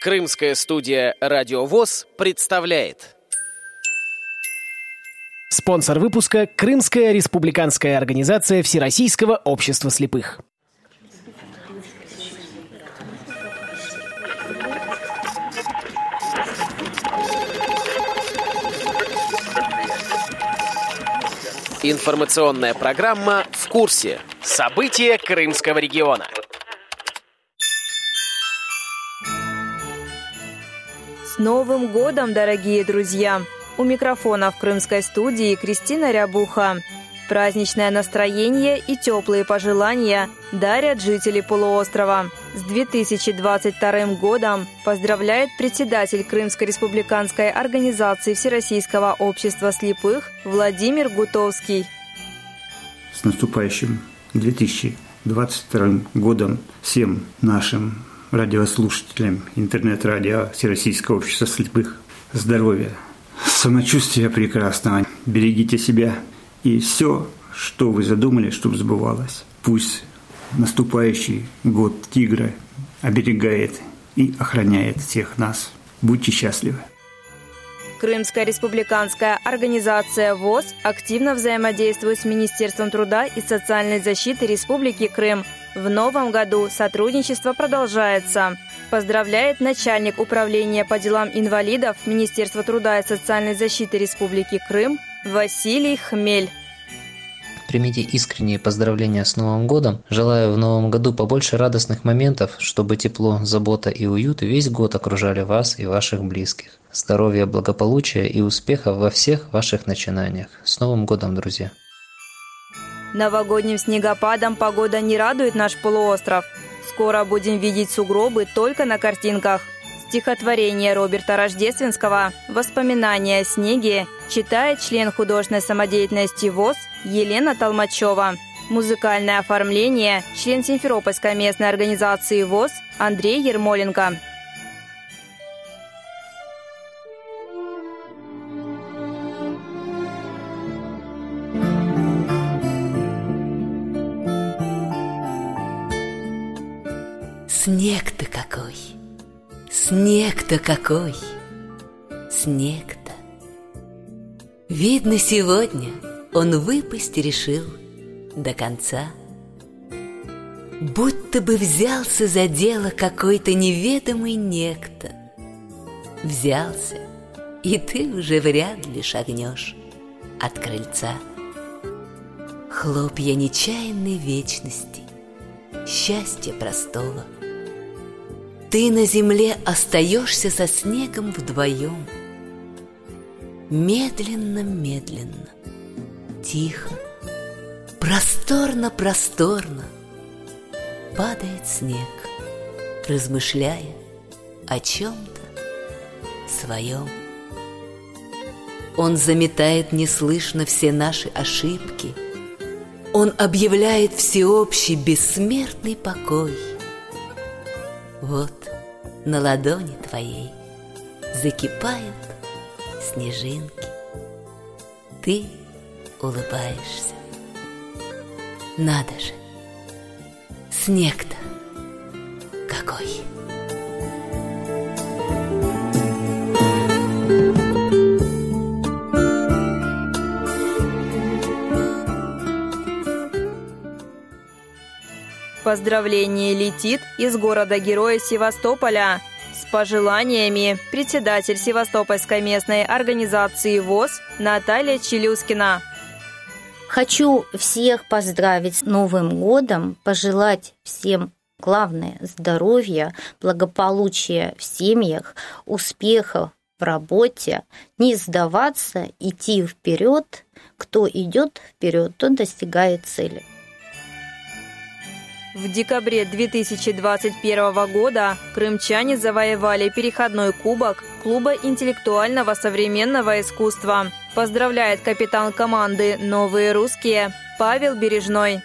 Крымская студия «Радиовоз» представляет. Спонсор выпуска – Крымская республиканская организация Всероссийского общества слепых. Информационная программа «В курсе». События Крымского региона. С Новым годом, дорогие друзья! У микрофона в крымской студии Кристина Рябуха. Праздничное настроение и теплые пожелания дарят жители полуострова. С 2022 годом поздравляет председатель Крымской республиканской организации Всероссийского общества слепых Владимир Гутовский. С наступающим 2022 годом всем нашим радиослушателям интернет-радио Всероссийского общества слепых здоровья, самочувствия прекрасного. Берегите себя и все, что вы задумали, чтобы сбывалось. Пусть наступающий год тигра оберегает и охраняет всех нас. Будьте счастливы! Крымская республиканская организация ВОЗ активно взаимодействует с Министерством труда и социальной защиты Республики Крым. В новом году сотрудничество продолжается. Поздравляет начальник управления по делам инвалидов Министерства труда и социальной защиты Республики Крым Василий Хмель. Примите искренние поздравления с Новым годом. Желаю в Новом году побольше радостных моментов, чтобы тепло, забота и уют весь год окружали вас и ваших близких. Здоровья, благополучия и успехов во всех ваших начинаниях. С Новым годом, друзья! Новогодним снегопадом погода не радует наш полуостров. Скоро будем видеть сугробы только на картинках. Стихотворение Роберта Рождественского «Воспоминания о снеге» читает член художественной самодеятельности ВОЗ Елена Толмачева. Музыкальное оформление – член Симферопольской местной организации ВОЗ Андрей Ермоленко. Снег-то какой! Снег-то какой! Снег-то! Видно, сегодня он выпасть решил до конца. Будто бы взялся за дело какой-то неведомый некто. Взялся, и ты уже вряд ли шагнешь от крыльца. Хлопья нечаянной вечности, счастья простого — ты на земле остаешься со снегом вдвоем. Медленно-медленно, тихо, просторно-просторно падает снег, размышляя о чем-то своем. Он заметает неслышно все наши ошибки. Он объявляет всеобщий бессмертный покой — вот на ладони твоей закипают снежинки. Ты улыбаешься. Надо же, снег-то какой! Поздравление летит из города-героя Севастополя. С пожеланиями председатель Севастопольской местной организации ВОЗ Наталья Челюскина. Хочу всех поздравить с Новым годом, пожелать всем главное здоровья, благополучия в семьях, успехов в работе, не сдаваться, идти вперед. Кто идет вперед, тот достигает цели. В декабре 2021 года крымчане завоевали переходной кубок Клуба интеллектуального современного искусства. Поздравляет капитан команды «Новые русские» Павел Бережной.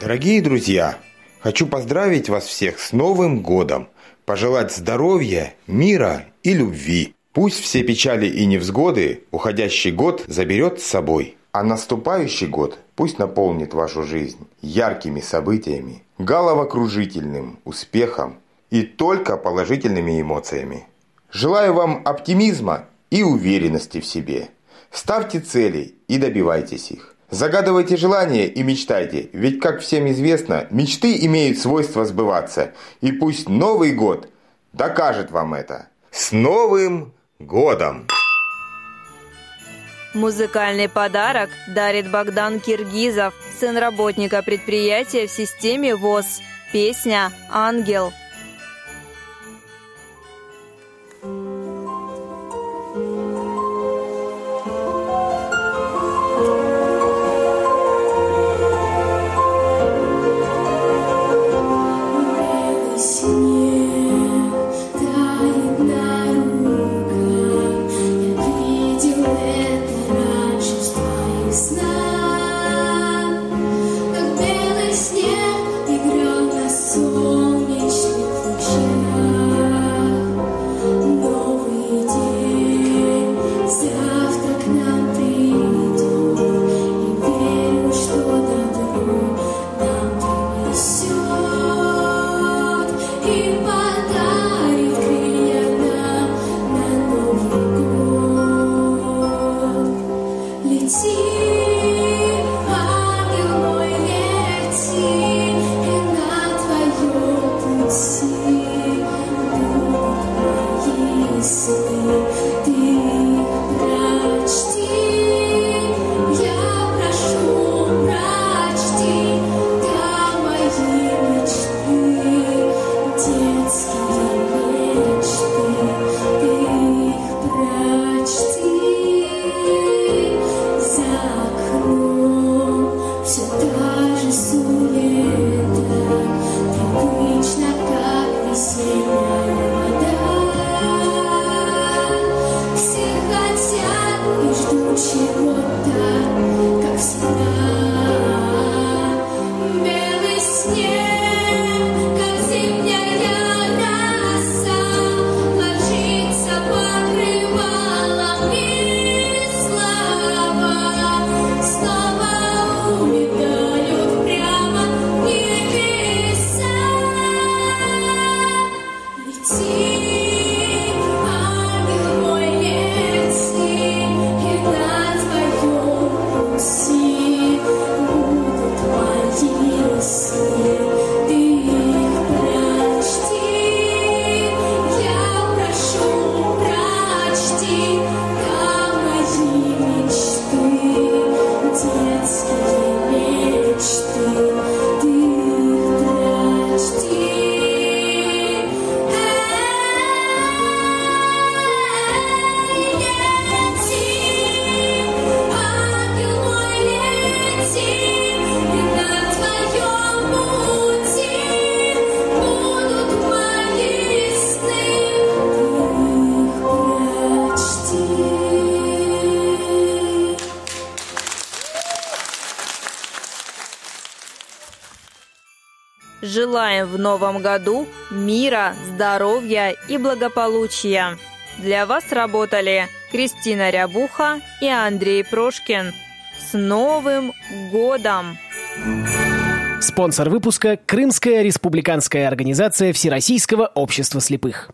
Дорогие друзья, хочу поздравить вас всех с Новым годом, пожелать здоровья, мира и любви. Пусть все печали и невзгоды уходящий год заберет с собой. А наступающий год пусть наполнит вашу жизнь яркими событиями, головокружительным успехом и только положительными эмоциями. Желаю вам оптимизма и уверенности в себе. Ставьте цели и добивайтесь их. Загадывайте желания и мечтайте, ведь, как всем известно, мечты имеют свойство сбываться, и пусть Новый год докажет вам это. С Новым годом! Музыкальный подарок дарит Богдан Киргизов, сын работника предприятия в системе ВОЗ. Песня «Ангел». Желаем в новом году мира, здоровья и благополучия. Для вас работали Кристина Рябуха и Андрей Прошкин. С Новым годом! Спонсор выпуска – Крымская республиканская организация Всероссийского общества слепых.